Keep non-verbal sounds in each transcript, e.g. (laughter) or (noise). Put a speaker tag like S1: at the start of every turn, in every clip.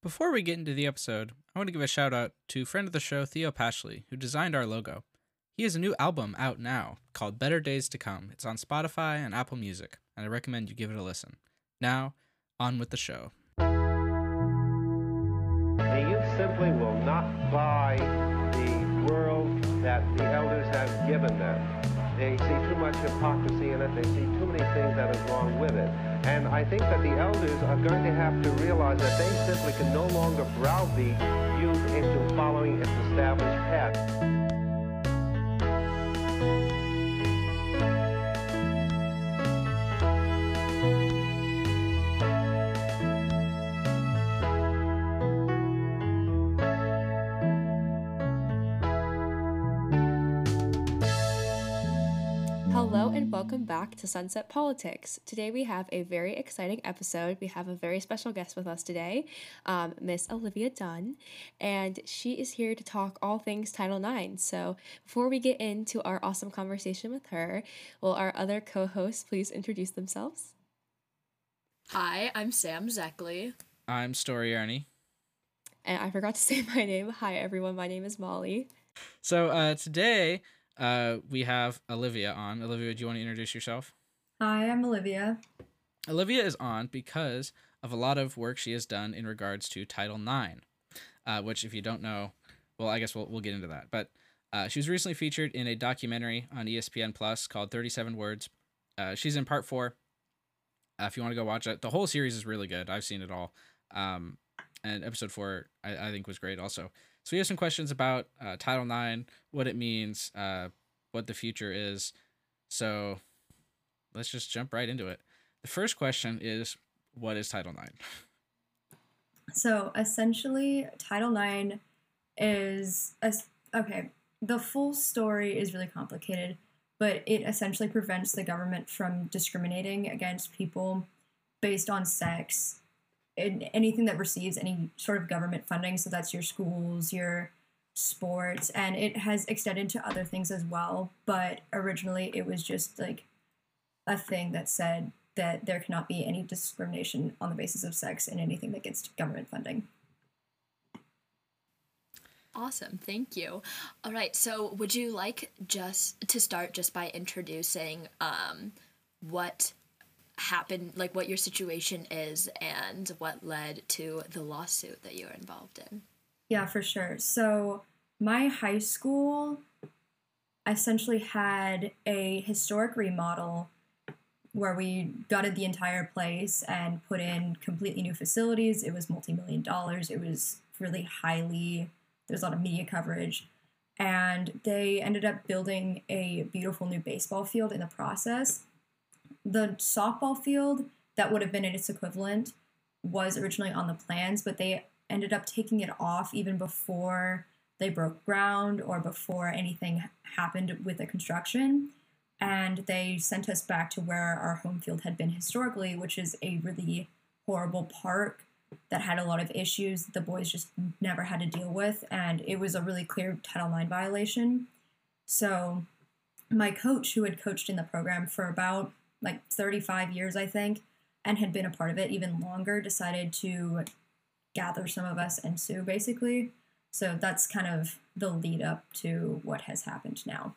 S1: Before we get into the episode, I want to give a shout out to friend of the show, Theo Pashley, who designed our logo. He has a new album out now called Better Days to Come. It's on Spotify and Apple Music, and I recommend you give it a listen. Now, on with the show.
S2: The youth simply will not buy the world that the elders have given them. They see too much hypocrisy in it. They see too many things that are wrong with it. And I think that the elders are going to have to realize that they simply can no longer browbeat youth into following its established path.
S3: Welcome back to Sunset Politics. Today we have a very exciting episode. We have a very special guest with us today, um, Miss Olivia Dunn, and she is here to talk all things Title IX. So before we get into our awesome conversation with her, will our other co-hosts please introduce themselves?
S4: Hi, I'm Sam Zeckley.
S1: I'm Story Ernie.
S3: And I forgot to (laughs) say my name. Hi everyone, my name is Molly.
S1: So uh, today uh, we have Olivia on. Olivia, do you want to introduce yourself?
S5: Hi, I'm Olivia.
S1: Olivia is on because of a lot of work she has done in regards to Title IX, uh, which, if you don't know, well, I guess we'll, we'll get into that. But uh, she was recently featured in a documentary on ESPN Plus called 37 Words. Uh, she's in part four. Uh, if you want to go watch it, the whole series is really good. I've seen it all. Um, and episode four, I, I think, was great also. So we have some questions about uh, Title IX, what it means, uh, what the future is. So let's just jump right into it. The first question is, what is Title IX?
S5: So essentially, Title IX is a, okay. The full story is really complicated, but it essentially prevents the government from discriminating against people based on sex anything that receives any sort of government funding. So that's your schools, your sports, and it has extended to other things as well. But originally, it was just like a thing that said that there cannot be any discrimination on the basis of sex in anything that gets government funding.
S4: Awesome, thank you. All right, so would you like just to start just by introducing um, what happened, like what your situation is, and what led to the lawsuit that you were involved in?
S5: Yeah, for sure. So, my high school essentially had a historic remodel where we gutted the entire place and put in completely new facilities. It was multi million dollars. It was really highly, there's a lot of media coverage. And they ended up building a beautiful new baseball field in the process. The softball field that would have been its equivalent was originally on the plans, but they ended up taking it off even before they broke ground or before anything happened with the construction. And they sent us back to where our home field had been historically, which is a really horrible park that had a lot of issues the boys just never had to deal with. And it was a really clear Title IX violation. So, my coach, who had coached in the program for about like 35 years, I think, and had been a part of it even longer, decided to gather some of us and sue basically. So that's kind of the lead up to what has happened now.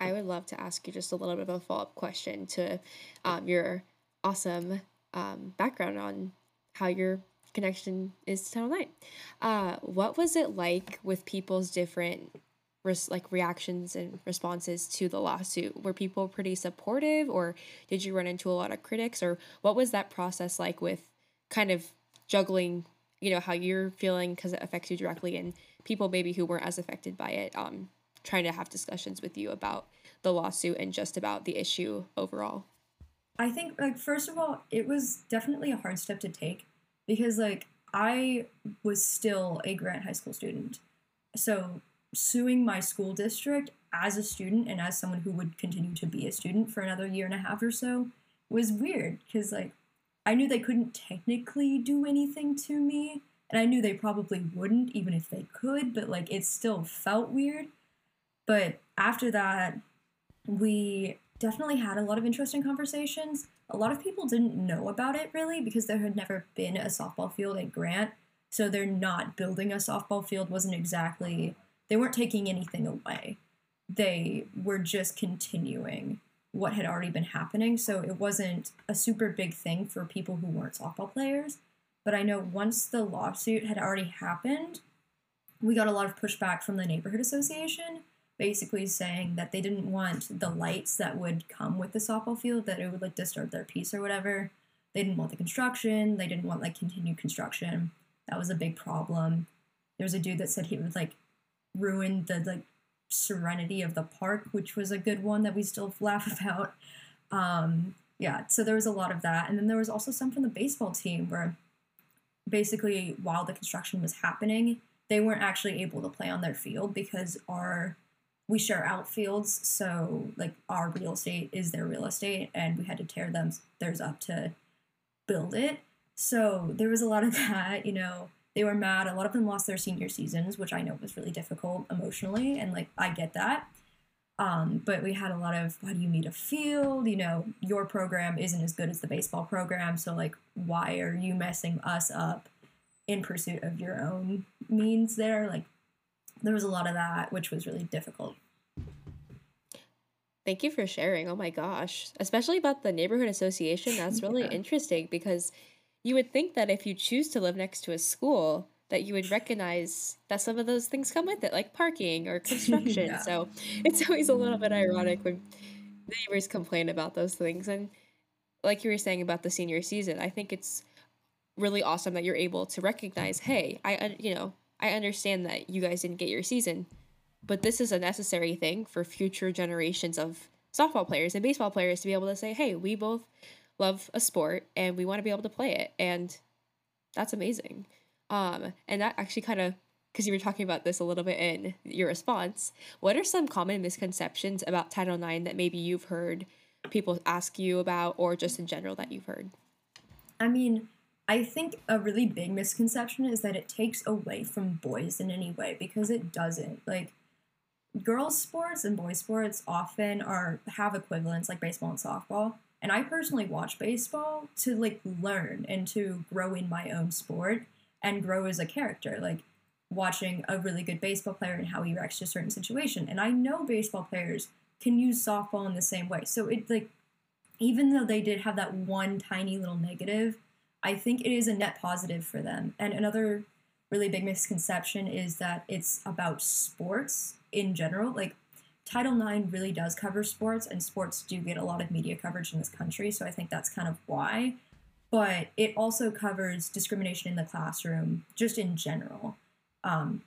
S3: I would love to ask you just a little bit of a follow up question to um, your awesome um, background on how your connection is to Title IX. Uh, what was it like with people's different res- like reactions and responses to the lawsuit? Were people pretty supportive, or did you run into a lot of critics, or what was that process like with kind of juggling? You know how you're feeling because it affects you directly, and people maybe who weren't as affected by it, um, trying to have discussions with you about the lawsuit and just about the issue overall.
S5: I think like first of all, it was definitely a hard step to take because like I was still a Grant High School student. So suing my school district as a student and as someone who would continue to be a student for another year and a half or so was weird because like I knew they couldn't technically do anything to me and I knew they probably wouldn't even if they could, but like it still felt weird. But after that, we definitely had a lot of interesting conversations. a lot of people didn't know about it really because there had never been a softball field at Grant. So they're not building a softball field wasn't exactly they weren't taking anything away. They were just continuing what had already been happening. So it wasn't a super big thing for people who weren't softball players. But I know once the lawsuit had already happened, we got a lot of pushback from the neighborhood association, basically saying that they didn't want the lights that would come with the softball field, that it would like disturb their peace or whatever. They didn't want the construction. They didn't want like continued construction. That was a big problem. There was a dude that said he would like ruin the like serenity of the park, which was a good one that we still (laughs) laugh about. Um, yeah, so there was a lot of that, and then there was also some from the baseball team where basically while the construction was happening, they weren't actually able to play on their field because our we share outfields, so like our real estate is their real estate, and we had to tear them theirs up to build it. So there was a lot of (laughs) that, you know. They were mad. A lot of them lost their senior seasons, which I know was really difficult emotionally, and like I get that. Um, but we had a lot of why do you need a field? You know, your program isn't as good as the baseball program, so like why are you messing us up in pursuit of your own means there? Like there was a lot of that, which was really difficult.
S3: Thank you for sharing. Oh my gosh. Especially about the neighborhood association. That's really
S5: Yeah.
S3: interesting because you would think that if you choose to live next to a school, that you would recognize that some of those things come with it, like parking or construction. (laughs)
S5: Yeah.
S3: So it's always a little bit ironic when neighbors complain about those things. And like you were saying about the senior season, I think it's really awesome that you're able to recognize, hey, I you know, I understand that you guys didn't get your season, but this is a necessary thing for future generations of softball players and baseball players to be able to say, hey, we both love a sport and we want to be able to play it. And that's amazing. Um, and that actually kind of, because you were talking about this a little bit in your response, what are some common misconceptions about Title IX that maybe you've heard people ask you about or just in general that you've heard?
S5: I mean, I think a really big misconception is that it takes away from boys in any way because it doesn't. Like girls sports and boys sports often are have equivalents like baseball and softball. And I personally watch baseball to like learn and to grow in my own sport and grow as a character. Like watching a really good baseball player and how he reacts to a certain situation. And I know baseball players can use softball in the same way. So it like even though they did have that one tiny little negative, I think it is a net positive for them. And another really big misconception is that it's about sports in general. Like Title IX really does cover sports, and sports do get a lot of media coverage in this country. So I think that's kind of why. But it also covers discrimination in the classroom, just in general. Um,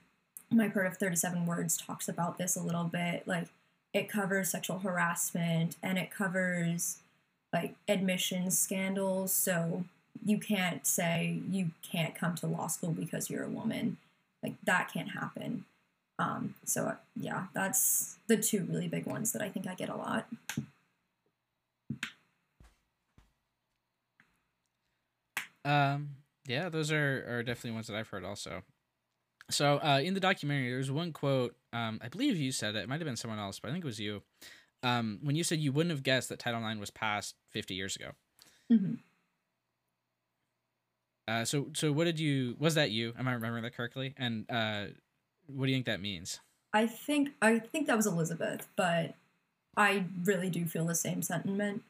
S5: my part of 37 words talks about this a little bit. Like it covers sexual harassment and it covers like admissions scandals. So you can't say you can't come to law school because you're a woman. Like that can't happen. Um, so yeah, that's the two really big ones that I think I get a lot.
S1: Um, yeah, those are, are definitely ones that I've heard also. So uh, in the documentary, there's one quote. Um, I believe you said it. It might have been someone else, but I think it was you. Um, when you said you wouldn't have guessed that Title IX was passed 50 years ago.
S5: Mhm.
S1: Uh, so so what did you? Was that you? Am I remembering that correctly? And uh, what do you think that means?
S5: I think I think that was Elizabeth, but I really do feel the same sentiment.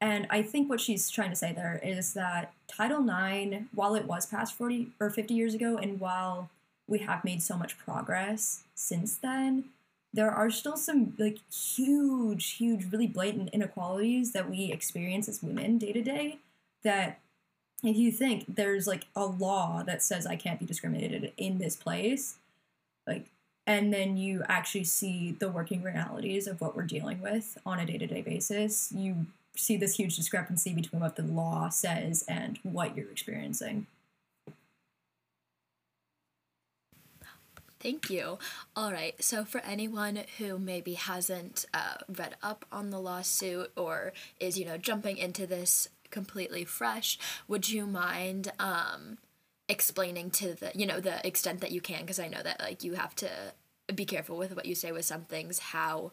S5: And I think what she's trying to say there is that Title IX, while it was passed 40 or 50 years ago, and while we have made so much progress since then, there are still some like huge, huge, really blatant inequalities that we experience as women day to day. That if you think there's like a law that says I can't be discriminated in this place, like and then you actually see the working realities of what we're dealing with on a day-to-day basis you see this huge discrepancy between what the law says and what you're experiencing
S4: Thank you. All right. So, for anyone who maybe hasn't uh, read up on the lawsuit or is, you know, jumping into this completely fresh, would you mind um, explaining to the, you know, the extent that you can? Because I know that, like, you have to be careful with what you say with some things, how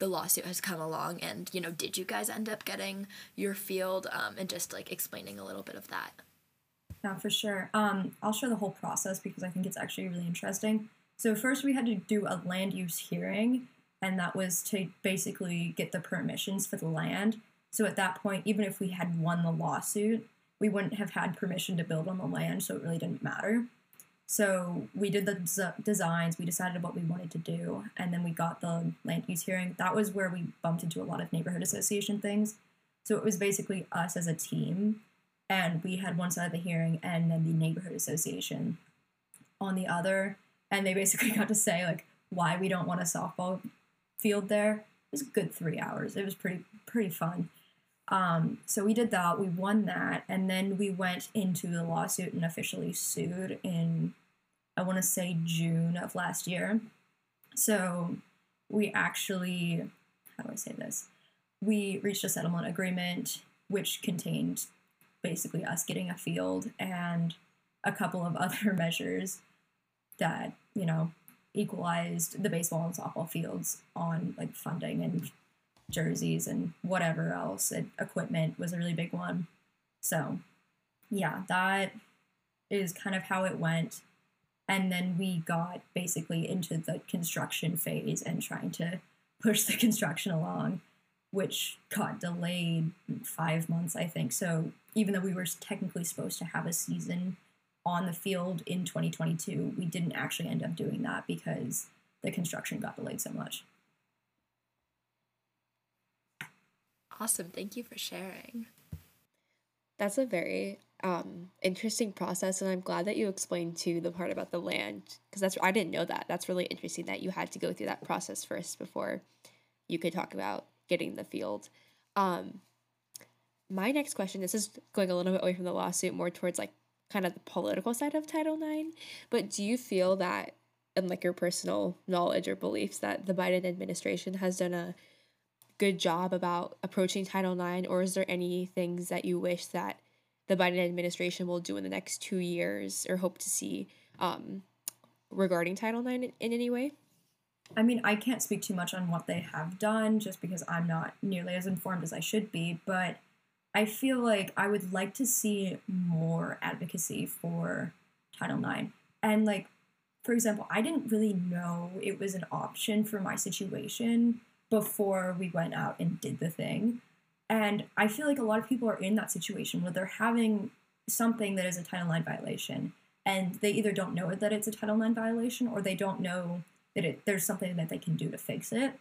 S4: the lawsuit has come along and you know did you guys end up getting your field? Um, and just like explaining a little bit of that.
S5: Yeah for sure. Um, i'll share the whole process because i think it's actually really interesting. So first we had to do a land use hearing and that was to basically get the permissions for the land. So at that point even if we had won the lawsuit we wouldn't have had permission to build on the land so it really didn't matter so we did the des- designs, we decided what we wanted to do, and then we got the land use hearing. That was where we bumped into a lot of neighborhood association things. So it was basically us as a team, and we had one side of the hearing, and then the neighborhood association on the other, and they basically (laughs) got to say like why we don't want a softball field there. It was a good three hours. It was pretty pretty fun. Um, so we did that. We won that, and then we went into the lawsuit and officially sued in I want to say June of last year. So we actually, how do I say this? We reached a settlement agreement which contained basically us getting a field and a couple of (laughs) other measures that, you know, equalized the baseball and softball fields on like funding and jerseys and whatever else. It, equipment was a really big one. So, yeah, that is kind of how it went and then we got basically into the construction phase and trying to push the (laughs) construction along which got delayed five months i think so even though we were technically supposed to have a season on the field in 2022 we didn't actually end up doing that because the construction got delayed so much
S4: awesome thank you for sharing
S3: that's a very um, interesting process, and I'm glad that you explained to the part about the land because that's I didn't know that. That's really interesting that you had to go through that process first before you could talk about getting the field. Um, my next question. This is going a little bit away from the lawsuit, more towards like kind of the political side of Title IX. But do you feel that, in like your personal knowledge or beliefs, that the Biden administration has done a good job about approaching Title IX, or is there any things that you wish that the Biden administration will do in the next two years or hope to see um, regarding Title IX in, in any way?
S5: I mean, I can't speak too much on what they have done just because I'm not nearly as informed as I should be, but I feel like I would like to see more advocacy for Title IX. And, like, for example, I didn't really know it was an option for my situation before we went out and did the thing. And I feel like a lot of people are in that situation where they're having something that is a Title IX violation, and they either don't know that it's a Title IX violation or they don't know that it, there's something that they can do to fix it.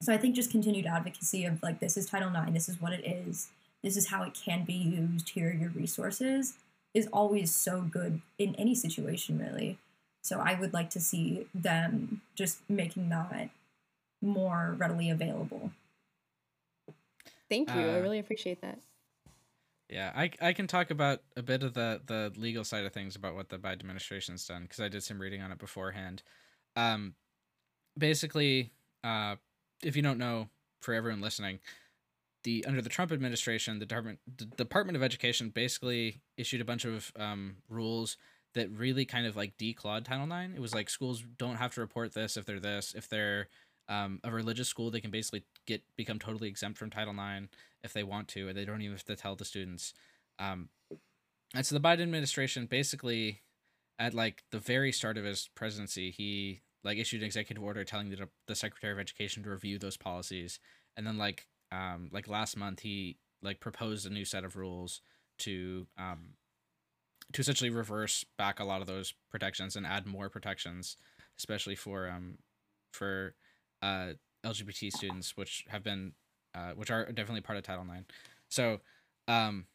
S5: So I think just continued advocacy of like, this is Title IX, this is what it is, this is how it can be used, here are your resources, is always so good in any situation, really. So I would like to see them just making that more readily available.
S3: Thank you. Uh, I really appreciate that.
S1: Yeah, I, I can talk about a bit of the, the legal side of things about what the Biden administration's done because I did some reading on it beforehand. Um, basically, uh, if you don't know, for everyone listening, the under the Trump administration, the Department the Department of Education basically issued a bunch of um, rules that really kind of like declawed Title IX. It was like schools don't have to report this if they're this. If they're um, a religious school, they can basically get become totally exempt from Title IX if they want to, and they don't even have to tell the students. Um, and so the Biden administration basically, at like the very start of his presidency, he like issued an executive order telling the the Secretary of Education to review those policies, and then like um like last month he like proposed a new set of rules to um to essentially reverse back a lot of those protections and add more protections, especially for um for uh, LGBT students, which have been, uh, which are definitely part of Title IX. So, um,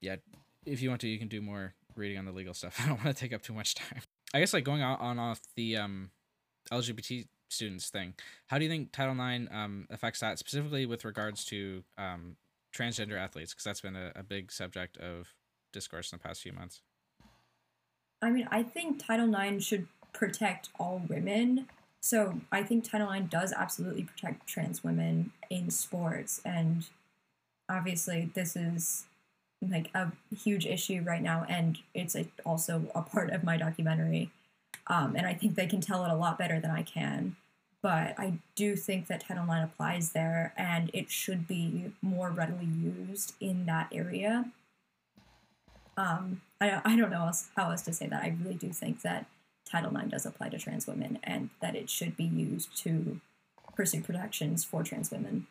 S1: yeah, if you want to, you can do more reading on the legal stuff. (laughs) I don't want to take up too much time. I guess like going on, on off the um, LGBT students thing. How do you think Title IX um, affects that specifically with regards to um, transgender athletes? Because that's been a, a big subject of discourse in the past few months.
S5: I mean, I think Title IX should protect all women so I think Title IX does absolutely protect trans women in sports, and obviously this is like a huge issue right now, and it's a, also a part of my documentary. Um, and I think they can tell it a lot better than I can. but I do think that Title IX applies there and it should be more readily used in that area. Um, I, I don't know else, how else to say that. I really do think that Title IX does apply to trans women and that it should be used to pursue protections for trans women.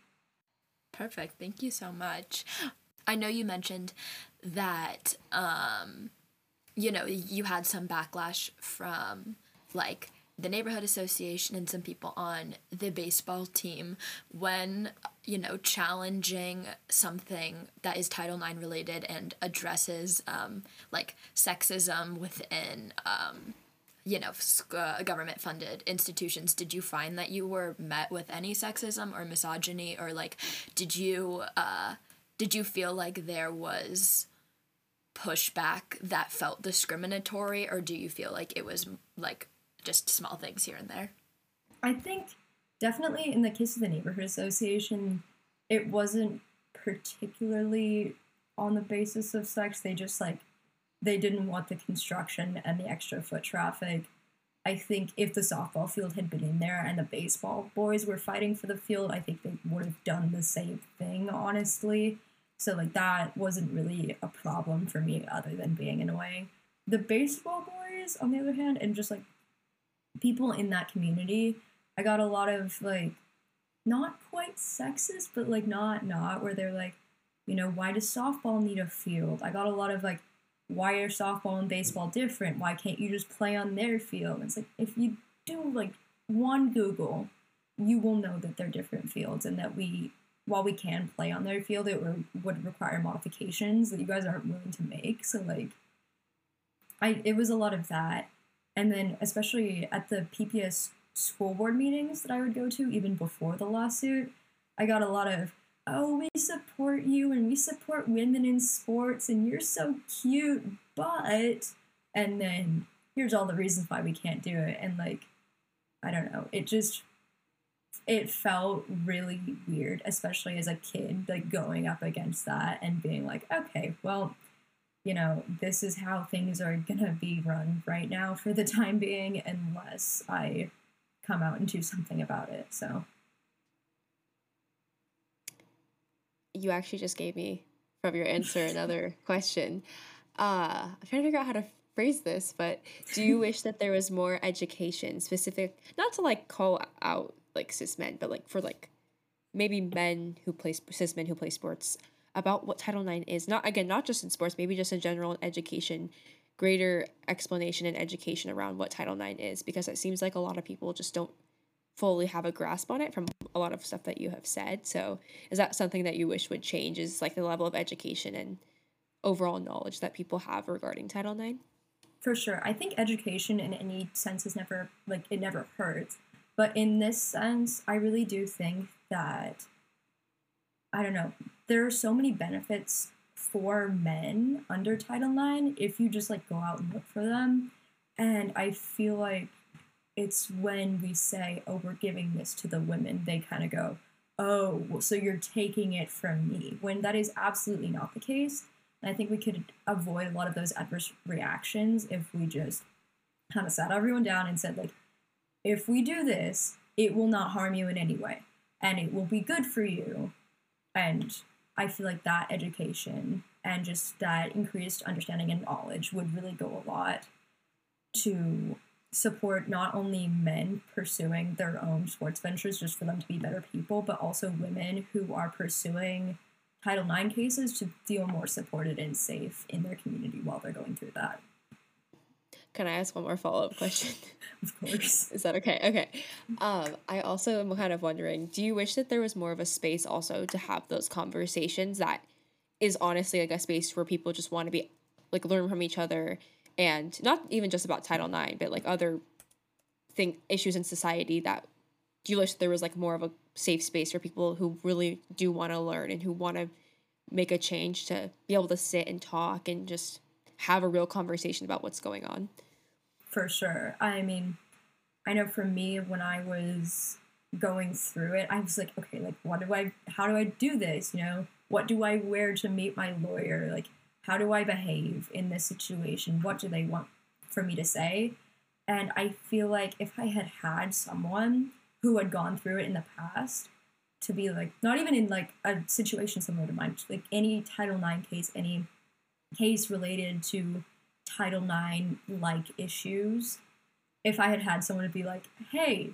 S4: Perfect. Thank you so much. I know you mentioned that um, you know you had some backlash from like the neighborhood association and some people on the baseball team when you know challenging something that is title ix related and addresses um, like sexism within um, you know uh, government funded institutions did you find that you were met with any sexism or misogyny? Or like did you uh, did you feel like there was pushback that felt discriminatory? Or do you feel like it was like just small things here and there?
S5: I think definitely in the case of the neighborhood association it wasn't particularly on the basis of sex. They just like they didn't want the construction and the extra foot traffic I think if the softball field had been in there and the baseball boys were fighting for the field, I think they would have done the same thing, honestly. So, like, that wasn't really a problem for me other than being annoying. The baseball boys, on the other hand, and just like people in that community, I got a lot of like, not quite sexist, but like, not, not, where they're like, you know, why does softball need a field? I got a lot of like, why are softball and baseball different? Why can't you just play on their field? It's like if you do like one Google, you will know that they're different fields and that we, while we can play on their field, it would, require modifications that you guys aren't willing to make. So like, I it was a lot of that, and then especially at the PPS school board meetings that I would go to even before the lawsuit, I got a lot of oh, we support you and we support women in sports and you're so cute, but, and then here's all the reasons why we can't do it. And like, I don't know, it just, it felt really weird, especially as a kid, like going up against that and being like, okay, well, you know, this is how things are gonna be run right now for the time being, unless I come out and do something about it. So,
S3: you actually just gave me from your answer another (laughs) question. Uh, I'm trying to figure out how to phrase this, but do you wish that there was more education specific, not to like call out like cis men, but like for like maybe men who play cis men who play sports about what Title IX is? Not again, not just in sports, maybe just in general education, greater explanation and education around what Title IX is, because it seems like a lot of people just don't fully have a grasp on it from a lot of stuff that you have said. So, is that something that you wish would change? Is like the level of education and overall knowledge that people have regarding Title IX?
S5: For sure. I think education in any sense is never like it never hurts. But in this sense, I really do think that I don't know, there are so many benefits for men under Title IX if you just like go out and look for them. And I feel like it's when we say, oh, we're giving this to the women, they kind of go, oh, well, so you're taking it from me, when that is absolutely not the case. And I think we could avoid a lot of those adverse reactions if we just kind of sat everyone down and said, like, if we do this, it will not harm you in any way and it will be good for you. And I feel like that education and just that increased understanding and knowledge would really go a lot to support not only men pursuing their own sports ventures just for them to be better people, but also women who are pursuing Title IX cases to feel more supported and safe in their community while they're going through that.
S3: Can I ask one more follow up question? (laughs)
S5: of course.
S3: Is that okay? Okay. Um, I also am kind of wondering do you wish that there was more of a space also to have those conversations that is honestly like a space where people just want to be like learn from each other and not even just about Title IX, but like other thing issues in society that do you wish there was like more of a safe space for people who really do want to learn and who want to make a change to be able to sit and talk and just have a real conversation about what's going on.
S5: For sure. I mean, I know for me when I was going through it, I was like, okay, like what do I how do I do this? You know, what do I wear to meet my lawyer? Like how do I behave in this situation? What do they want for me to say? And I feel like if I had had someone who had gone through it in the past to be like not even in like a situation similar to mine, like any Title IX case, any case related to Title IX like issues. If I had had someone to be like, "Hey,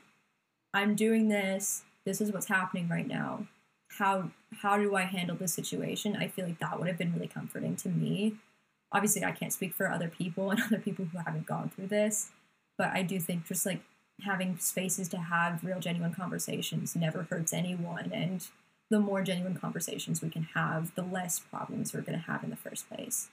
S5: I'm doing this. This is what's happening right now. How how do I handle this situation?" I feel like that would have been really comforting to me. Obviously, I can't speak for other people (laughs) and other people who haven't gone through this, but I do think just like having spaces to have real genuine conversations never hurts anyone and the more genuine conversations we can have the less problems we're going to have in the first place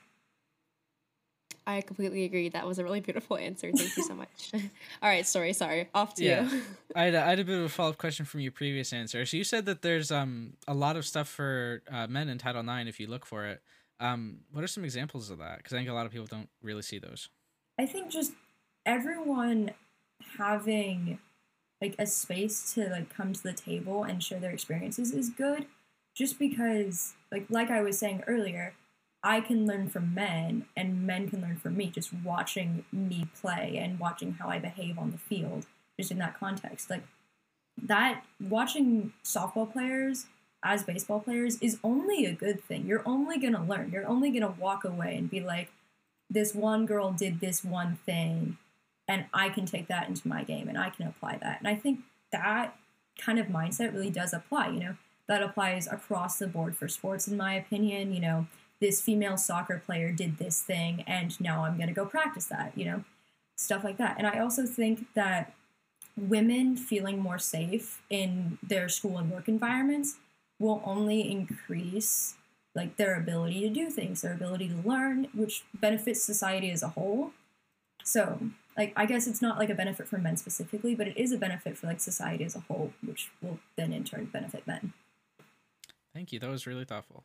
S3: I completely agree. That was a really beautiful answer. Thank you so (laughs) much. (laughs) All right, sorry, sorry. Off to
S1: Yeah.
S3: you. (laughs)
S1: I had, a, I had a bit of a follow up question from your previous answer. So you said that there's um a lot of stuff for uh, men in Title IX if you look for it. Um, what are some examples of that? Because I think a lot of people don't really see those.
S5: i think just everyone having like a space to like come to the table and share their experiences is good just because like like i was saying earlier i can learn from men and men can learn from me just watching me play and watching how i behave on the field just in that context like that watching softball players as baseball players is only a good thing you're only going to learn you're only going to walk away and be like this one girl did this one thing and I can take that into my game and I can apply that. And I think that kind of mindset really does apply, you know. That applies across the board for sports in my opinion, you know. This female soccer player did this thing and now I'm going to go practice that, you know. Stuff like that. And I also think that women feeling more safe in their school and work environments will only increase like their ability to do things, their ability to learn, which benefits society as a whole. So, like, I guess it's not like a benefit for men specifically, but it is a benefit for like society as a whole, which will then in turn benefit men.
S1: Thank you. That was really thoughtful.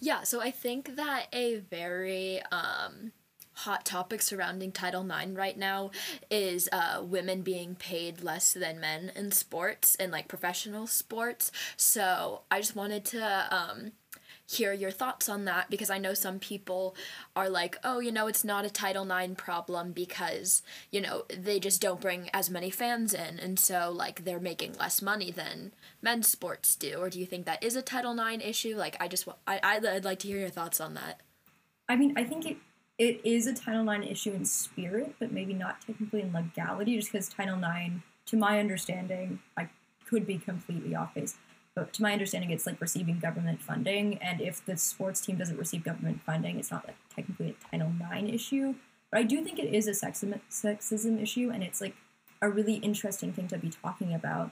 S4: Yeah, so I think that a very um, hot topic surrounding Title IX right now is uh, women being paid less than men in sports and like professional sports. So I just wanted to um, hear your thoughts on that because I know some people are like, oh, you know, it's not a Title IX problem because, you know, they just don't bring as many fans in. And so, like, they're making less money than men's sports do. Or do you think that is a Title IX issue? Like, I just, I, I'd, like to hear your thoughts on that.
S5: I mean, I think it it is a Title IX issue in spirit, but maybe not technically in legality, just because Title IX, to my understanding, I could be completely off base, to my understanding, it's like receiving government funding, and if the sports team doesn't receive government funding, it's not like technically a Title IX issue. But I do think it is a sexism sexism issue, and it's like a really interesting thing to be talking about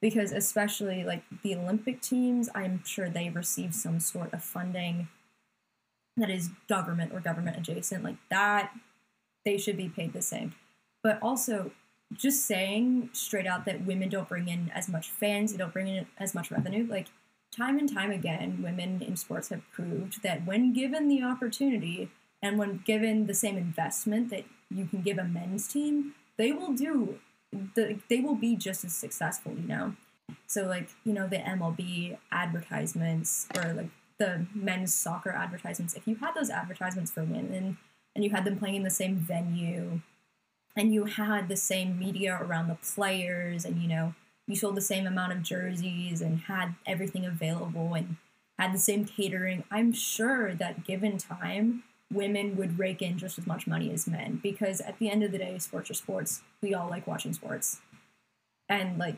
S5: because especially like the Olympic teams, I'm sure they receive some sort of funding that is government or government adjacent like that they should be paid the same but also just saying straight out that women don't bring in as much fans they don't bring in as much revenue like time and time again women in sports have proved that when given the opportunity and when given the same investment that you can give a men's team they will do the, they will be just as successful you know? So like you know the mlb advertisements or like the men's soccer advertisements, if you had those advertisements for women and you had them playing in the same venue and you had the same media around the players and you know you sold the same amount of jerseys and had everything available and had the same catering, I'm sure that given time, women would rake in just as much money as men because at the end of the day, sports are sports. We all like watching sports. And like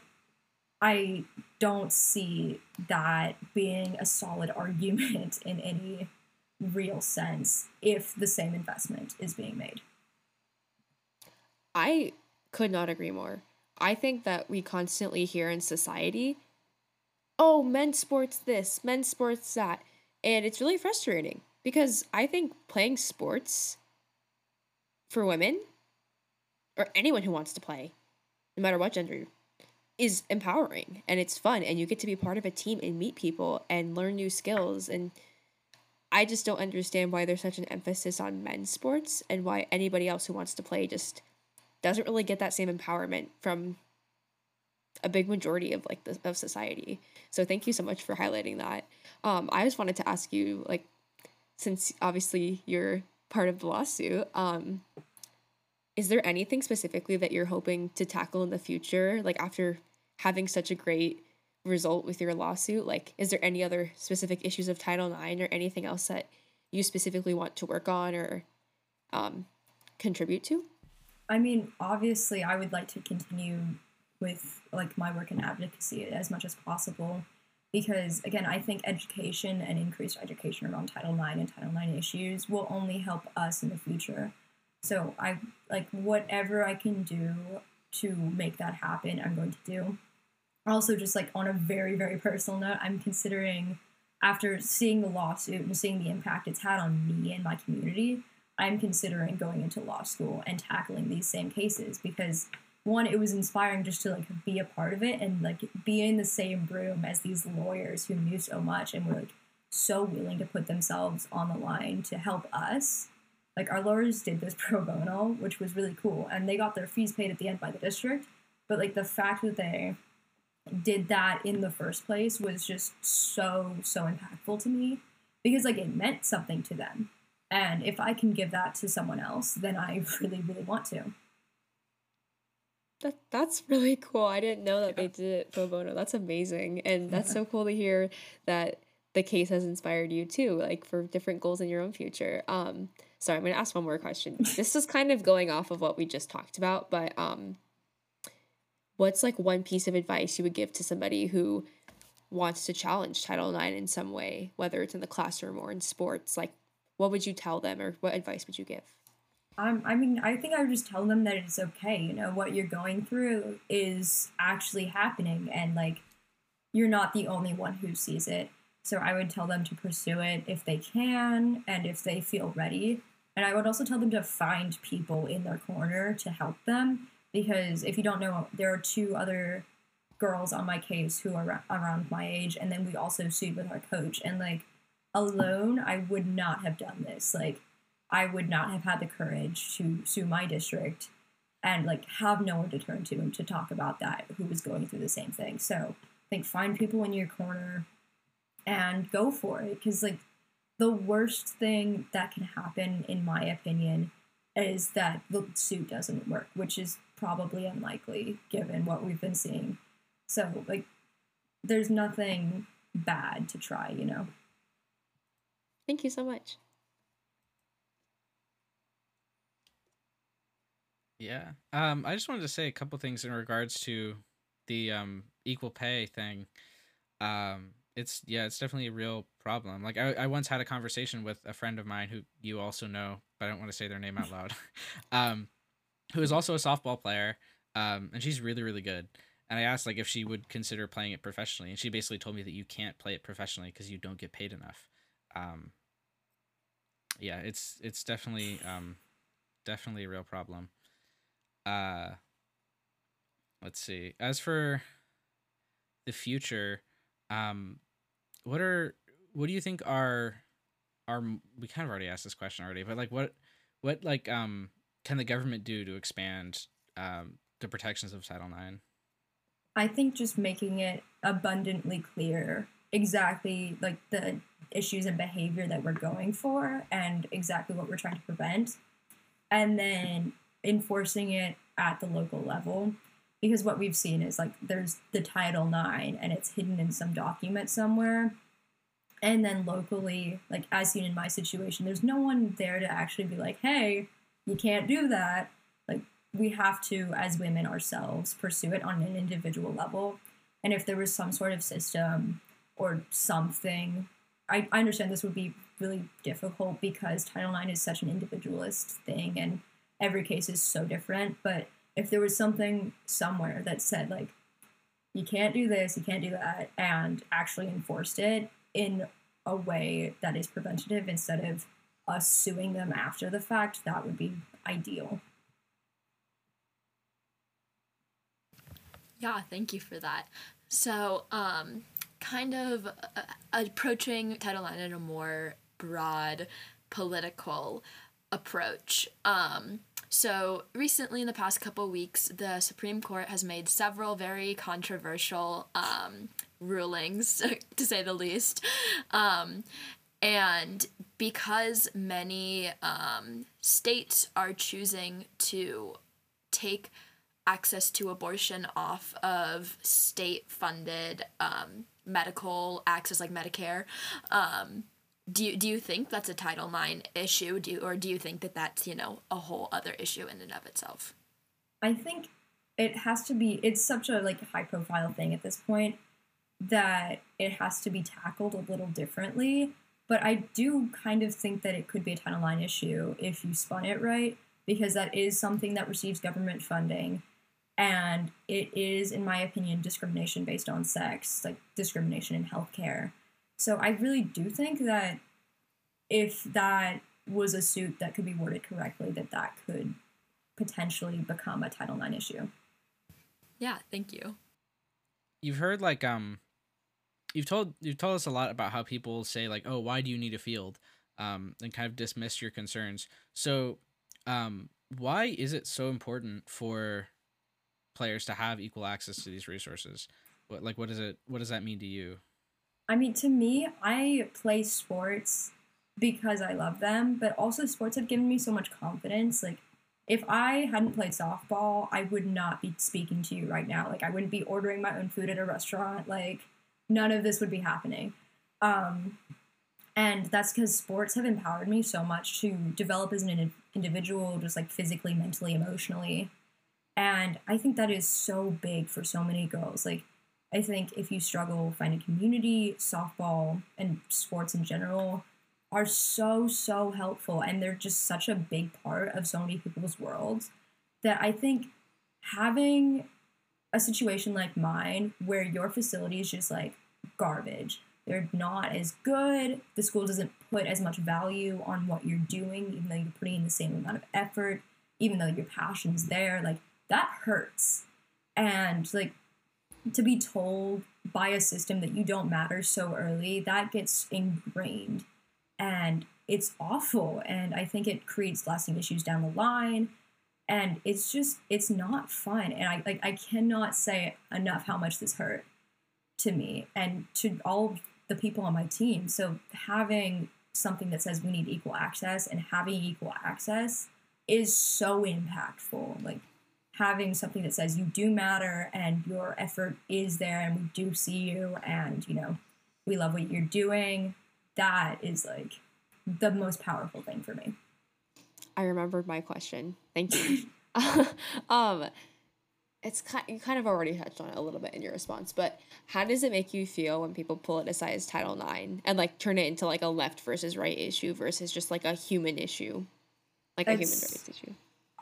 S5: I don't see that being a solid (laughs) argument in any real sense if the same investment is being made.
S3: I could not agree more. I think that we constantly hear in society, oh, men's sports this, men's sports that. And it's really frustrating because I think playing sports for women or anyone who wants to play, no matter what gender, is empowering and it's fun and you get to be part of a team and meet people and learn new skills and I just don't understand why there's such an emphasis on men's sports and why anybody else who wants to play just doesn't really get that same empowerment from a big majority of like the of society. So thank you so much for highlighting that. Um, I just wanted to ask you, like, since obviously you're part of the lawsuit, um, is there anything specifically that you're hoping to tackle in the future like after having such a great result with your lawsuit like is there any other specific issues of title ix or anything else that you specifically want to work on or um, contribute to
S5: I mean, obviously, I would like to continue with like my work in advocacy as much as possible because again, I think education and increased education around Title IX and Title IX issues will only help us in the future. So I like whatever I can do to make that happen, I'm going to do. Also, just like on a very, very personal note, I'm considering after seeing the lawsuit and seeing the impact it's had on me and my community, I'm considering going into law school and tackling these same cases because one, it was inspiring just to like be a part of it and like be in the same room as these lawyers who knew so much and were like so willing to put themselves on the line to help us. Like our lawyers did this (laughs) pro bono, which was really cool, and they got their fees paid at the end by the district. But like the fact that they did that in the first place was just so so impactful to me because like it meant something to them and if I can give that to someone else, then I (laughs) really, really want to.
S3: That, that's really cool. I didn't know that they did it pro bono. That's amazing. And that's so cool to hear that the case has inspired you too, like for different goals in your own future. Um, sorry, I'm gonna ask one more question. (laughs) this is kind of going off of what we just talked about, but um, what's like one piece of advice you would give to somebody who wants to challenge Title IX in some way, whether it's in the classroom or in sports? Like, what would you tell them or what advice would you give?
S5: Um, I mean, I think I would just tell them that it's okay. You know, what you're going through is actually happening, and like, you're not the only one who sees it. So I would tell them to pursue it if they can and if they feel ready. And I would also tell them to find people in their corner to help them because if you don't know, there are two other girls on my case who are around my age, and then we also sued with our coach. And like, alone, I would not have done this. Like, I would not have had the courage to sue my district and like have no one to turn to to talk about that who was going through the same thing. So I think find people in your corner and go for it because like the worst thing that can happen, in my opinion, is that the suit doesn't work, which is probably unlikely given what we've been seeing. So like, there's nothing bad to try, you know.
S3: Thank you so much.
S1: Yeah. Um, I just wanted to say a couple things in regards to the um, equal pay thing. Um, it's yeah, it's definitely a real problem. Like I, I once had a conversation with a friend of mine who you also know, but I don't want to say their name out loud. (laughs) (laughs) um, who is also a softball player. Um, and she's really really good. And I asked like if she would consider playing it professionally, and she basically told me that you can't play it professionally because you don't get paid enough. Um, yeah, it's it's definitely um, definitely a real problem. Uh, let's see. As for the future, um, what are what do you think are are we kind of already asked this question already, but like what what like um can the government do to expand um the protections of Title IX?
S5: I think just making it abundantly clear exactly like the issues and behavior that we're going for and exactly what we're trying to prevent. And then enforcing it at the local level. Because what we've seen is like there's the title 9 and it's hidden in some document somewhere. And then locally like as seen in my situation there's no one there to actually be like hey you can't do that. Like we have to as women ourselves pursue it on an individual level. And if there was some sort of system or something. I, I understand this would be really difficult because Title IX is such an individualist thing and every case is so different. But if there was something somewhere that said, like, you can't do this, you can't do that, and actually enforced it in a way that is preventative instead of us suing them after the fact, that would be ideal.
S4: Yeah, thank you for that. So, um, kind of uh, approaching Title IX in a more broad political approach. Um, so recently, in the past couple weeks, the Supreme Court has made several very controversial um, rulings, (laughs) to say the least. Um, and because many um, states are choosing to take access to abortion off of state funded um, medical access like Medicare. Um, do you, do you think that's a Title IX issue? Do you, or do you think that that's you know a whole other issue in and of itself?
S5: I think it has to be. It's such a like high profile thing at this point that it has to be tackled a little differently. But I do kind of think that it could be a Title IX issue if you spun it right, because that is something that receives government funding. And it is, in my opinion, discrimination based on sex, like discrimination in healthcare. So I really do think that if that was a suit that could be worded correctly, that that could potentially become a Title IX issue.
S4: Yeah, thank you.
S1: You've heard like um you've told you've told us a lot about how people say like, "Oh, why do you need a field?" um and kind of dismiss your concerns. So, um why is it so important for players to have equal access to these resources? What like what does it what does that mean to you?
S5: I mean, to me, I play sports because I love them, but also sports have given me so much confidence. Like, if I hadn't played softball, I would not be speaking to you right now. Like, I wouldn't be ordering my own food at a restaurant. Like, none of this would be happening. Um, and that's because sports have empowered me so much to develop as an in- individual, just like physically, mentally, emotionally. And I think that is so big for so many girls. Like, I think if you struggle finding community, softball and sports in general are so, so helpful. And they're just such a big part of so many people's worlds that I think having a situation like mine where your facility is just like garbage, they're not as good, the school doesn't put as much value on what you're doing, even though you're putting in the same amount of effort, even though your passion's there, like that hurts. And like to be told by a system that you don't matter so early, that gets ingrained. And it's awful. And I think it creates lasting issues down the line. And it's just, it's not fun. And I like I cannot say enough how much this hurt to me and to all the people on my team. So having something that says we need equal access and having equal access is so impactful. Like having something that says you do matter and your effort is there and we do see you and you know we love what you're doing that is like the most powerful thing for me
S3: I remembered my question. Thank you. (laughs) (laughs) um, it's kind you kind of already touched on it a little bit in your response, but how does it make you feel when people politicize Title IX and like turn it into like a left versus right issue versus just like a human issue, like a human rights issue?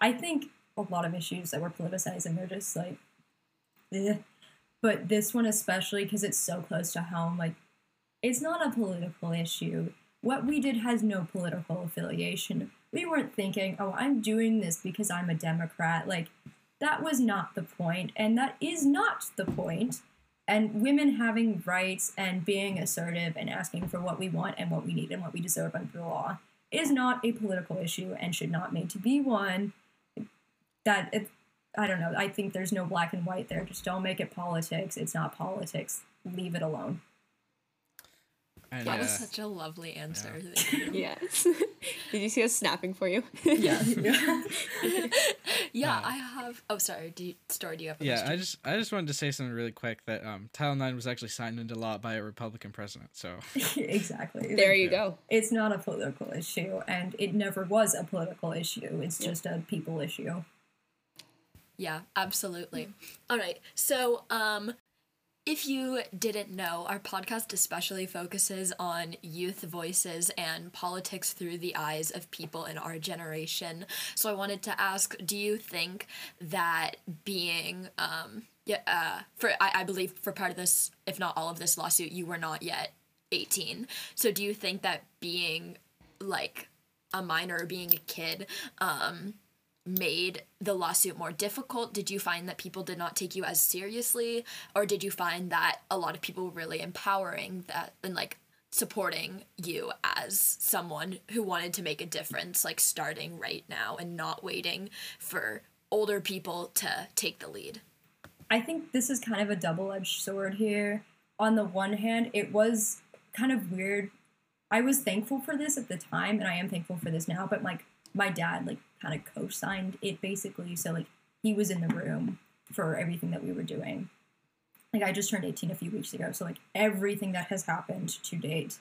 S5: i think a lot of issues that we're politicizing are just like eh. but this one especially because it's so close to home like it's not a political issue. What we did has no political affiliation. We weren't thinking oh i'm doing this because i'm a democrat. Like that was not the point and that is not the point. And women having rights and being assertive and asking for what we want and what we need and what we deserve under the law is not a political issue and should not made to be one that it, I don't know. I think there's no black and white there. Just don't make it politics. It's not politics. Leave it alone.
S1: And,
S4: That was
S1: uh,
S4: such a lovely answer. Thank (laughs) you.
S3: Yes. (laughs) Did you see us snapping for you?
S5: Yeah. (laughs)
S4: Yeah,
S1: Uh,
S4: I have. Oh, sorry. Do you, Story, do you have a
S1: yeah,
S4: question?
S1: I just I just wanted to say something really quick that um, Title IX was actually signed into law by a Republican president. So
S5: exactly.
S3: there you go.
S5: It's not a political issue, and it never was a political issue. It's
S3: Yep.
S5: just a people issue.
S4: Yeah, absolutely. All right. So, um, if you didn't know, our podcast especially focuses on youth voices and politics through the eyes of people in our generation. So, I wanted to ask do you think that being, um, yeah, uh, for, I, I believe for part of this, if not all of this lawsuit, you were not yet 18. So, do you think that being like a minor being a kid, um, made the lawsuit more difficult? Did you find that people did not take you as seriously, or did you find that a lot of people were really empowering that and like supporting you as someone who wanted to make a difference, like starting right now and not waiting for older people to take the lead?
S5: I think this is kind of a double edged sword here. On the one hand, it was kind of weird I was thankful for this at the time, and I am thankful for this now. But like my dad, like kind of co-signed it basically, so like he was in the room for everything that we were doing. Like I just turned 18 a few weeks ago, so like everything that has happened to date,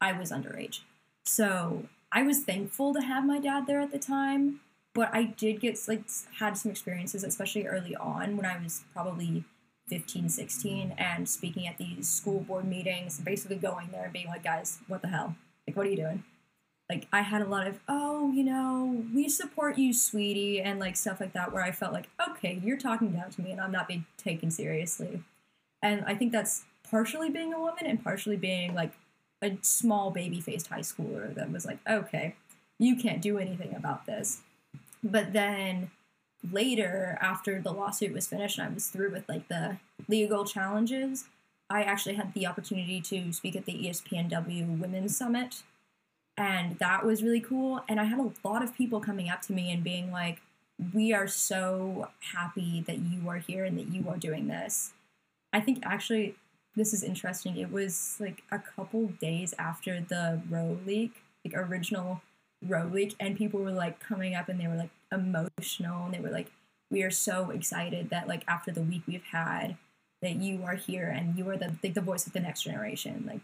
S5: I was underage. So I was thankful to have my dad there at the time, but I did get like had some experiences, especially early on when I was probably 15, 16, and speaking at these school board meetings, basically going there and being like, guys, what the hell? Like, what are you doing? Like, I had a lot of, oh, you know, we support you, sweetie, and like stuff like that, where I felt like, okay, you're talking down to me and I'm not being taken seriously. And I think that's partially being a woman and partially being like a small baby faced high schooler that was like, okay, you can't do anything about this. But then later, after the lawsuit was finished and I was through with like the legal challenges, I actually had the opportunity to speak at the ESPNW Women's Summit. And that was really cool. And I had a lot of people coming up to me and being like, we are so happy that you are here and that you are doing this. I think actually this is interesting. It was like a couple days after the Roe leak, like original Roe leak, and people were like coming up and they were like emotional and they were like, "We are so excited that like after the week we've had, that you are here and you are the like the voice of the next generation." Like,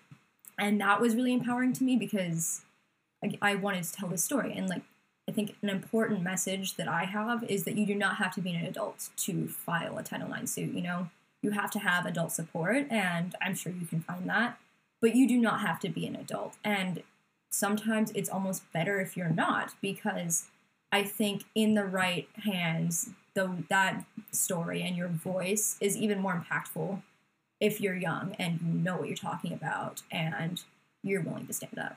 S5: and that was really empowering to me because I, wanted to tell this story and like. I think an important message that I have is that you do not have to be an adult to file a Title IX suit. You know, you have to have adult support, and I'm sure you can find that, but you do not have to be an adult. And sometimes it's almost better if you're not, because I think in the right hands, though that story and your voice is even more impactful if you're young and you know what you're talking about and you're willing to stand up.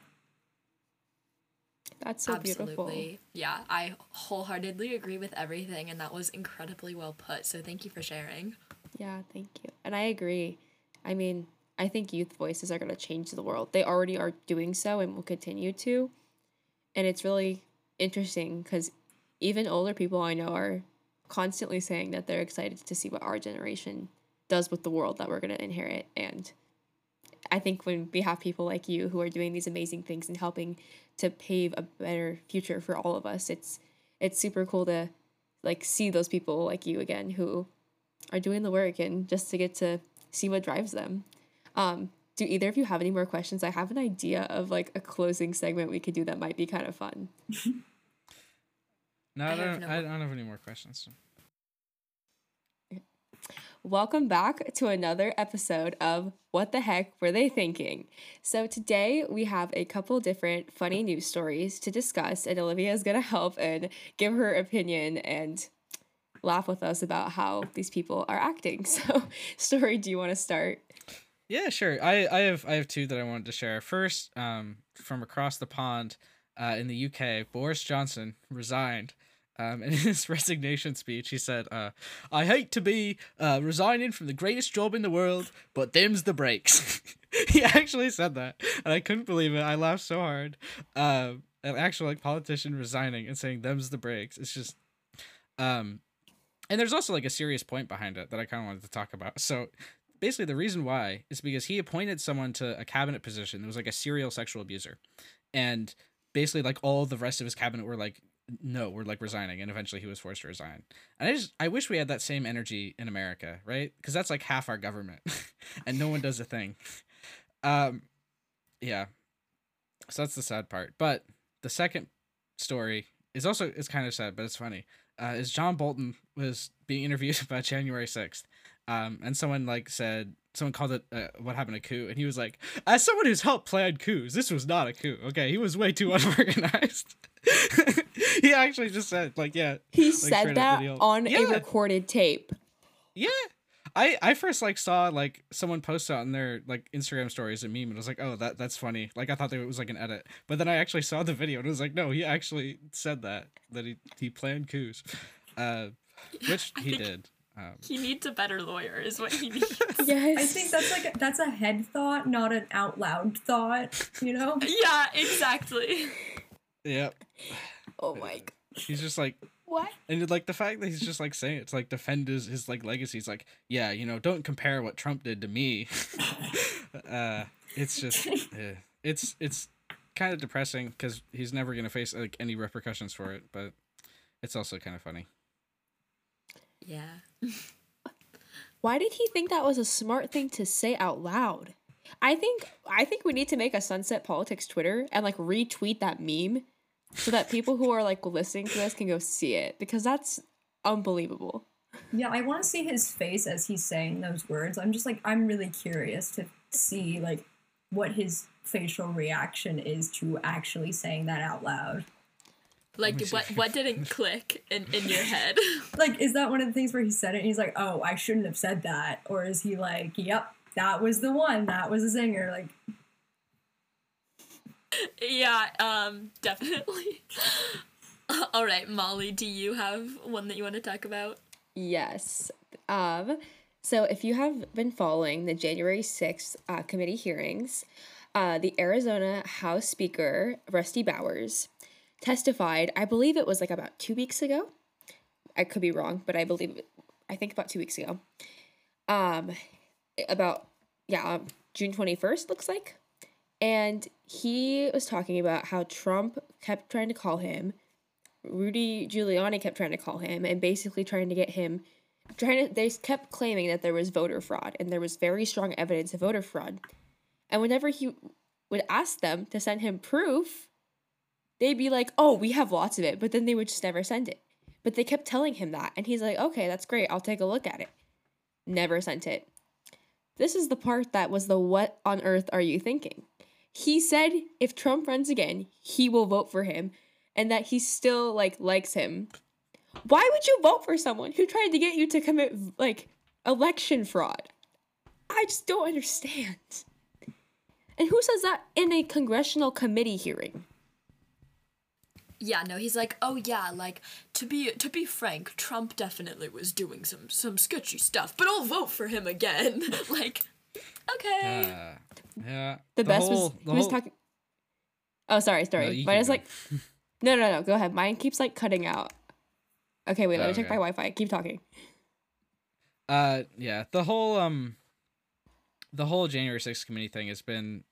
S3: That's so beautiful.
S4: Absolutely. Yeah, I wholeheartedly agree with everything, and that was incredibly well put. So thank you for sharing.
S3: Yeah, thank you. And I agree. I mean, I think youth voices are going to change the world. They already are doing so and will continue to. And it's really interesting because even older people I know are constantly saying that they're excited to see what our generation does with the world that we're going to inherit. And I think when we have people like you who are doing these amazing things and helping to pave a better future for all of us, it's it's super cool to like see those people like you again who are doing the work and just to get to see what drives them. Um, do either of you have any more questions? I have an idea of like a closing segment we could do that might be kind of fun. (laughs)
S1: No, I,
S4: I
S1: don't.
S4: no
S1: I don't have any more questions.
S3: Welcome back to another episode of What the Heck Were They Thinking? So, today we have a couple different funny news stories to discuss, and Olivia is going to help and give her opinion and laugh with us about how these people are acting. (laughs) So, Story, do you want to start?
S1: Yeah, sure. I, I have I have two that I wanted to share. First, um, from across the pond, uh, in the UK, Boris Johnson resigned. Um, (laughs) in his resignation speech, he said, uh, "I hate to be uh, resigning from the greatest job in the world, but them's the breaks." (laughs) he actually said that, and I couldn't believe it. I laughed so hard. Uh, an actual like politician resigning and saying them's the breaks. It's just, um, and there's also like a serious point behind it that I kind of wanted to talk about. So basically the reason why is because he appointed someone to a cabinet position that was like a serial sexual abuser and basically like all the rest of his cabinet were like no we're like resigning and eventually he was forced to resign. And i just i wish we had that same energy in america right? Because that's like half our government (laughs) and no one does a thing. Um yeah. So that's the sad part. But the second story is also it's kind of sad but it's funny uh, is john bolton was being (laughs) interviewed about january 6th um, and someone like said someone called it uh, what happened a coup and he was like as someone who's helped plan coups this was not a coup okay? He was way too (laughs) unorganized (laughs) he actually just said like yeah
S3: He
S1: straight
S3: said that
S1: that he'll-
S3: on a recorded tape.
S1: yeah I, I first like saw like someone post it on their like Instagram stories a meme and I was like oh that that's funny like I thought that it was like an edit but then I actually saw the video and it was like no he actually said that that he he planned coups uh which he did um,
S4: He needs a better lawyer, is what he needs. (laughs)
S3: Yes.
S5: I think that's like a, that's a head thought, not an out loud thought. You know? (laughs)
S4: yeah, exactly.
S1: yep
S3: Oh my god.
S1: he's just like
S3: What?
S1: And like the fact that he's just like saying it's like defend his, his like legacy. He's like, yeah, you know, don't compare what Trump did to me. (laughs) (laughs) uh, it's just, it's it's kind of depressing because he's never gonna face like any repercussions for it, but it's also kind of funny.
S4: Yeah. (laughs)
S3: Why did he think that was a smart thing to say out loud? I think I think we need to make a Sunset Politics Twitter and like retweet that meme so that people who are like listening to this can go see it because that's unbelievable.
S5: Yeah, I want to see his face as he's saying those words. I'm just like I'm really curious to see like what his facial reaction is to actually saying that out loud.
S4: Like what what didn't click in, in your head? (laughs)
S5: Like, is that one of the things where he said it and he's like, "Oh, I shouldn't have said that," or is he like, "Yep, that was the one. That was a zinger." Like,
S4: yeah, um, definitely. (laughs) All right, Molly, do you have one that you want to talk about?
S3: Yes. Um, so if you have been following the January 6th uh, committee hearings, uh, the Arizona House Speaker, Rusty Bowers, testified, I believe it was like about two weeks ago. I could be wrong, but I believe I think about two weeks ago. Um, about, yeah, June 21st, looks like. And he was talking about how Trump kept trying to call him Rudy Giuliani kept trying to call him and basically trying to get him trying to they kept claiming that there was voter fraud and there was very strong evidence of voter fraud. And whenever he would ask them to send him proof, they'd be like, "Oh, we have lots of it," but then they would just never send it. But they kept telling him that, and he's like, "Okay, that's great. I'll take a look at it." Never sent it. This is the part that was the what on earth are you thinking? He said if Trump runs again, he will vote for him and that he still like likes him. Why would you vote for someone who tried to get you to commit like election fraud? I just don't understand. And who says that in a congressional committee hearing?
S4: Yeah, no, he's like, oh yeah, like to be to be frank, Trump definitely was doing some some sketchy stuff, but I'll vote for him again. (laughs) like, okay.
S1: Uh, yeah.
S3: The, best
S1: whole-
S3: was
S1: the
S3: he was talking. Oh, sorry, sorry. Mine
S1: keep
S3: is like, no, no, no. Go ahead. Mine keeps like cutting out. Okay, wait. Let me check
S1: Okay.
S3: my Wi-Fi. Keep talking.
S1: Uh, yeah, the whole um, the whole January 6th committee thing has been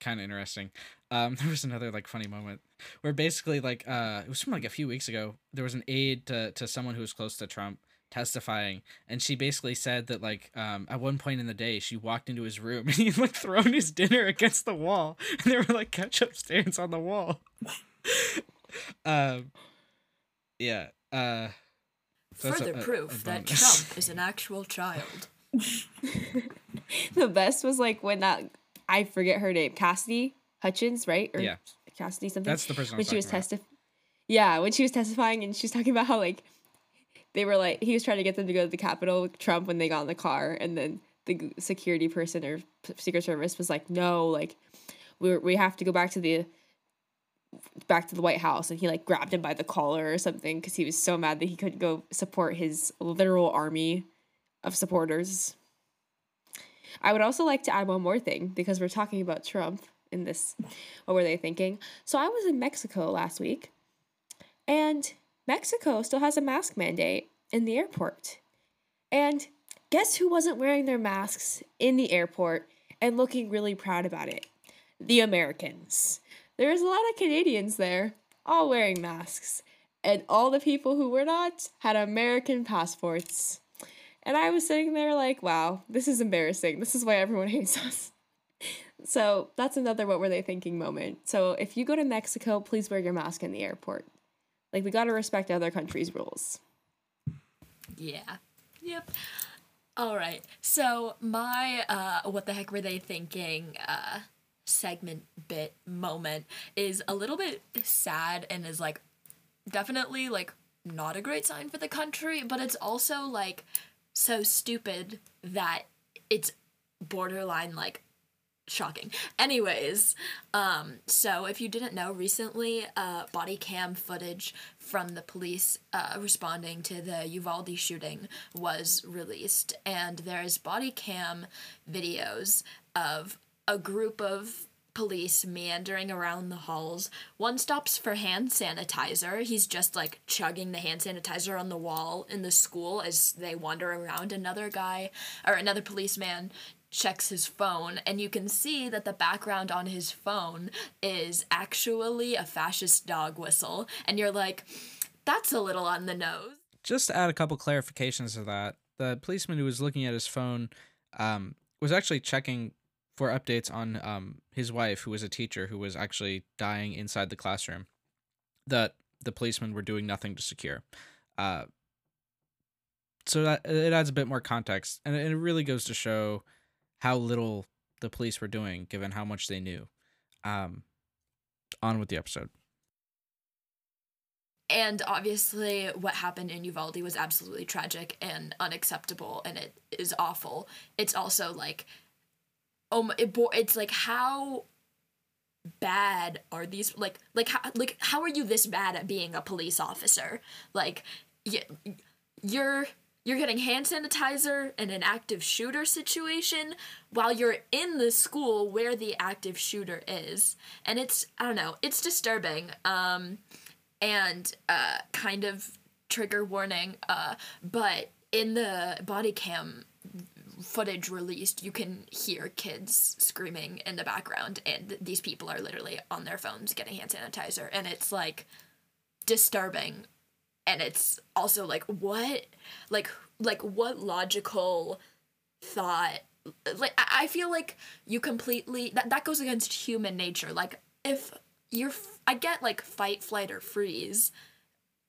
S1: kind of interesting. Um, (laughs) there was another like funny moment where basically like uh, it was from like a few weeks ago. There was an aide to to someone who was close to Trump testifying, and she basically said that like um at one point in the day she walked into his room (laughs) and he like thrown his dinner against the wall, and there were like ketchup stains on the wall. (laughs) um, yeah. Uh. That's a-
S4: Further
S1: a-
S4: proof
S1: a
S4: that. Trump (laughs) is an actual child.
S3: The best was like when that I forget her name, Cassidy Hutchins, right? Or
S1: Yeah.
S3: Cassidy something.
S1: That's the person I
S3: when she was testifying. Yeah, when she was testifying and she's talking about how like they were like he was trying to get them to go to the Capitol Trump when they got in the car, and then the security person or Secret Service was like, "No, like we we have to go back to the back to the White House," and he like grabbed him by the collar or something because he was so mad that he couldn't go support his literal army of supporters. I would also like to add one more thing because we're talking about Trump in this. What were they thinking? So I was in Mexico last week, and Mexico still has a mask mandate in the airport. And guess who wasn't wearing their masks in the airport and looking really proud about it? The Americans. There's a lot of Canadians there, all wearing masks. And all the people who were not had American passports. And I was sitting there like, wow, this is embarrassing. This is why everyone (laughs) hates us. So that's another what were they thinking moment. So if you go to Mexico, please wear your mask in the airport. Like we gotta respect other countries' rules.
S4: Yeah. Yep. All right. So my uh what the heck were they thinking uh segment bit moment is a little bit sad and is like definitely like not a great sign for the country, but it's also like so stupid that it's borderline like shocking. Anyways, um, so if you didn't know, recently, uh, body cam footage from the police uh, responding to the Uvalde shooting was released, and there's body cam videos of a group of police meandering around the halls. One stops for hand sanitizer. He's just like chugging the hand sanitizer on the wall in the school as they wander around. Another guy or another policeman checks his phone and you can see that the background on his phone is actually a fascist dog whistle and you're like that's a little on the nose.
S1: Just to add a couple clarifications to that the policeman who was looking at his phone um, was actually checking for updates on um, his wife who was a teacher who was actually dying inside the classroom that the policemen were doing nothing to secure. Uh, so that it adds a bit more context and it really goes to show how little the police were doing given how much they knew. Um, on with the episode.
S4: And obviously, what happened in Uvalde was absolutely tragic and unacceptable, and it is awful. It's also like, oh, it, it's like how bad are these like like how like how are you this bad at being a police officer like y- you're you're getting hand sanitizer in an active shooter situation while you're in the school where the active shooter is. And it's, I don't know, it's disturbing. Um, and uh, kind of trigger warning. Uh, but in the body cam footage released, you can hear kids screaming in the background, and these people are literally on their phones getting hand sanitizer. And it's like disturbing and it's also like what like like what logical thought like i feel like you completely that, that goes against human nature. Like if you're i get like fight flight or freeze.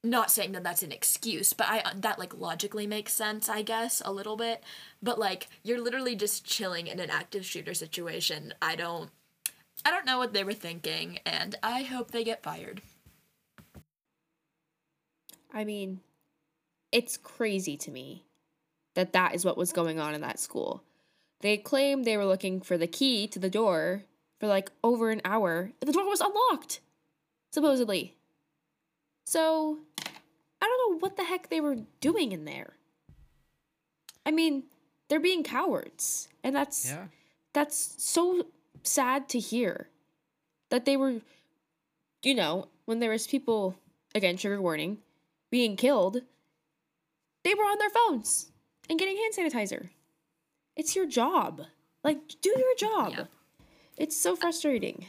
S4: Not saying that that's an excuse but i that like logically makes sense i guess a little bit. But like you're literally just chilling in an active shooter situation. I don't i don't know what they were thinking and i hope they get fired
S3: I mean, it's crazy to me that that is what was going on in that school. They claimed they were looking for the key to the door for like over an hour. The door was unlocked, supposedly. So, I don't know what the heck they were doing in there. I mean, they're being cowards, and that's yeah. that's so sad to hear that they were you know, when there was people again, trigger warning, being killed, they were on their phones and getting hand sanitizer. It's your job. Like, do your job. Yeah. It's so frustrating.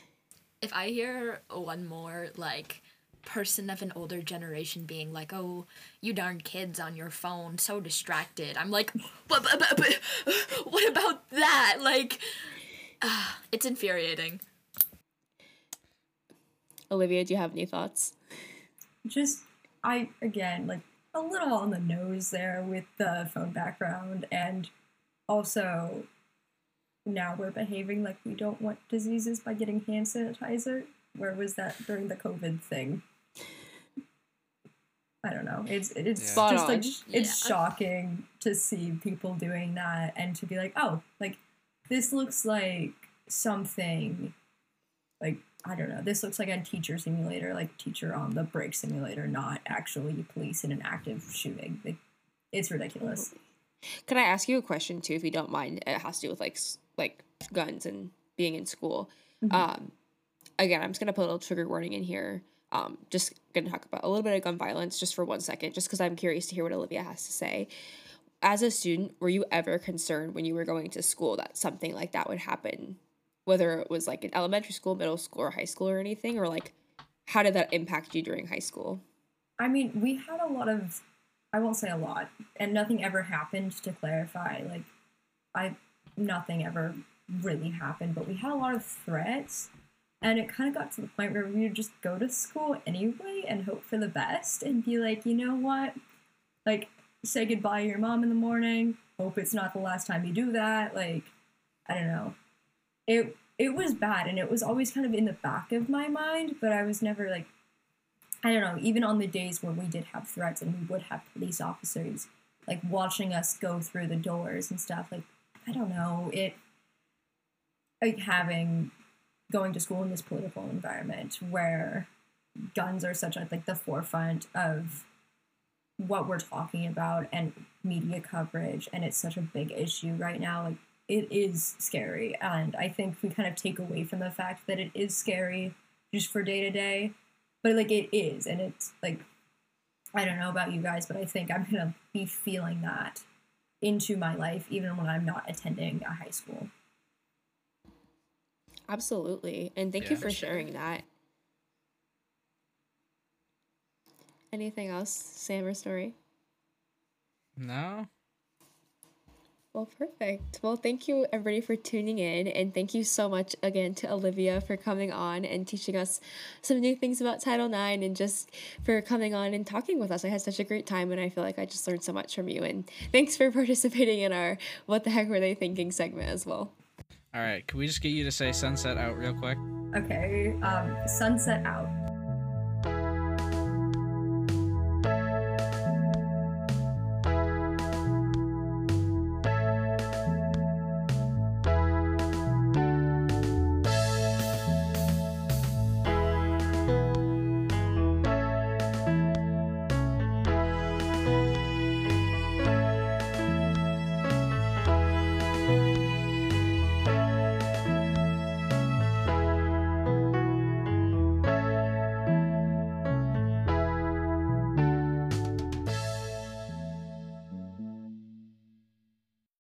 S4: If I hear one more, like, person of an older generation being like, "Oh, you darn kids on your phone, so distracted." I'm like, "But, but, but, but what about that?" Like, uh, (sighs) it's infuriating.
S3: Olivia, do you have any thoughts?
S5: Just I again like a little on the nose there with the phone background and also now we're behaving like we don't want diseases by getting hand sanitizer. Where was that during the COVID thing? I don't know. It's it's yeah. just like it's yeah. shocking to see people doing that and to be like, oh, like this looks like something like I don't know. This looks like a teacher simulator, like teacher on the break simulator, not actually police in an active shooting. Like, it's ridiculous.
S3: Can I ask you a question too, if you don't mind? It has to do with like like guns and being in school. Mm-hmm. Um, again, I'm just gonna put a little trigger warning in here. Um, just gonna talk about a little bit of gun violence just for one second, just because I'm curious to hear what Olivia has to say. As a student, were you ever concerned when you were going to school that something like that would happen whether it was like in elementary school, middle school, or high school or anything, or like how did that impact you during high school?
S5: I mean, we had a lot of, I won't say a lot, and nothing ever happened to clarify. Like, I, nothing ever really happened, but we had a lot of threats. And it kind of got to the point where we would just go to school anyway and hope for the best and be like, you know what? Like, say goodbye to your mom in the morning. Hope it's not the last time you do that. Like, I don't know it it was bad and it was always kind of in the back of my mind, but I was never like I don't know, even on the days where we did have threats and we would have police officers like watching us go through the doors and stuff, like I don't know, it like having going to school in this political environment where guns are such at like the forefront of what we're talking about and media coverage and it's such a big issue right now like it is scary. And I think we kind of take away from the fact that it is scary just for day to day. But like it is. And it's like, I don't know about you guys, but I think I'm going to be feeling that into my life even when I'm not attending a high school.
S3: Absolutely. And thank
S1: Yeah,
S3: you
S1: for
S3: for
S1: sure.
S3: sharing that. Anything else, Sam or Story?
S1: No.
S3: Well, perfect. Well, thank you everybody for tuning in, and thank you so much again to Olivia for coming on and teaching us some new things about Title IX, and just for coming on and talking with us. I had such a great time, and I feel like I just learned so much from you. And thanks for (laughs) participating in our "What the heck were they thinking?" segment as well.
S1: All right. Can we just get you to say sunset out real quick?
S5: Okay, um, sunset out.